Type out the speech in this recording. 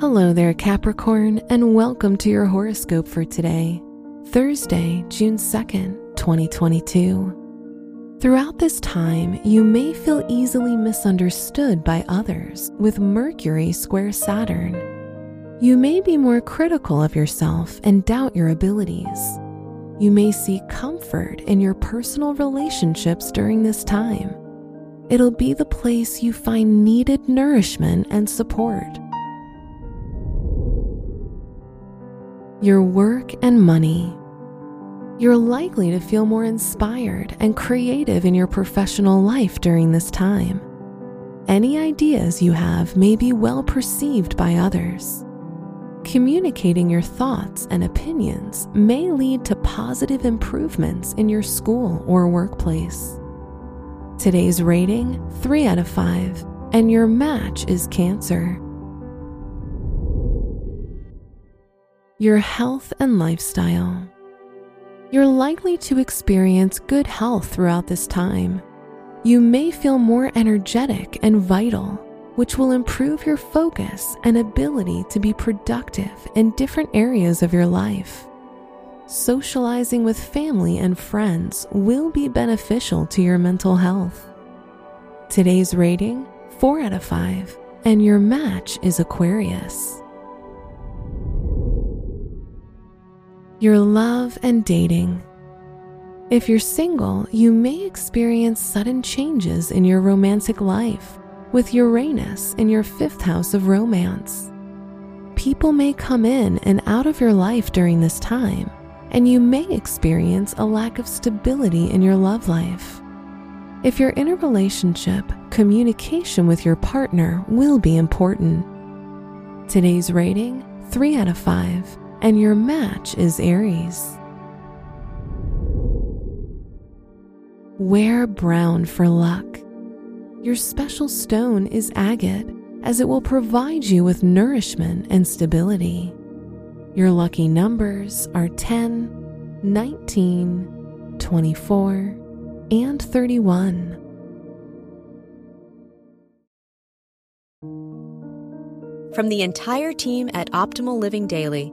Hello there, Capricorn, and welcome to your horoscope for today, Thursday, June 2nd, 2022. Throughout this time, you may feel easily misunderstood by others with Mercury square Saturn. You may be more critical of yourself and doubt your abilities. You may seek comfort in your personal relationships during this time. It'll be the place you find needed nourishment and support. Your work and money. You're likely to feel more inspired and creative in your professional life during this time. Any ideas you have may be well perceived by others. Communicating your thoughts and opinions may lead to positive improvements in your school or workplace. Today's rating 3 out of 5, and your match is Cancer. Your health and lifestyle. You're likely to experience good health throughout this time. You may feel more energetic and vital, which will improve your focus and ability to be productive in different areas of your life. Socializing with family and friends will be beneficial to your mental health. Today's rating 4 out of 5, and your match is Aquarius. Your love and dating. If you're single, you may experience sudden changes in your romantic life with Uranus in your fifth house of romance. People may come in and out of your life during this time, and you may experience a lack of stability in your love life. If you're in a relationship, communication with your partner will be important. Today's rating 3 out of 5 and your match is Aries. Wear brown for luck. Your special stone is agate, as it will provide you with nourishment and stability. Your lucky numbers are 10, 19, 24, and 31. From the entire team at Optimal Living Daily,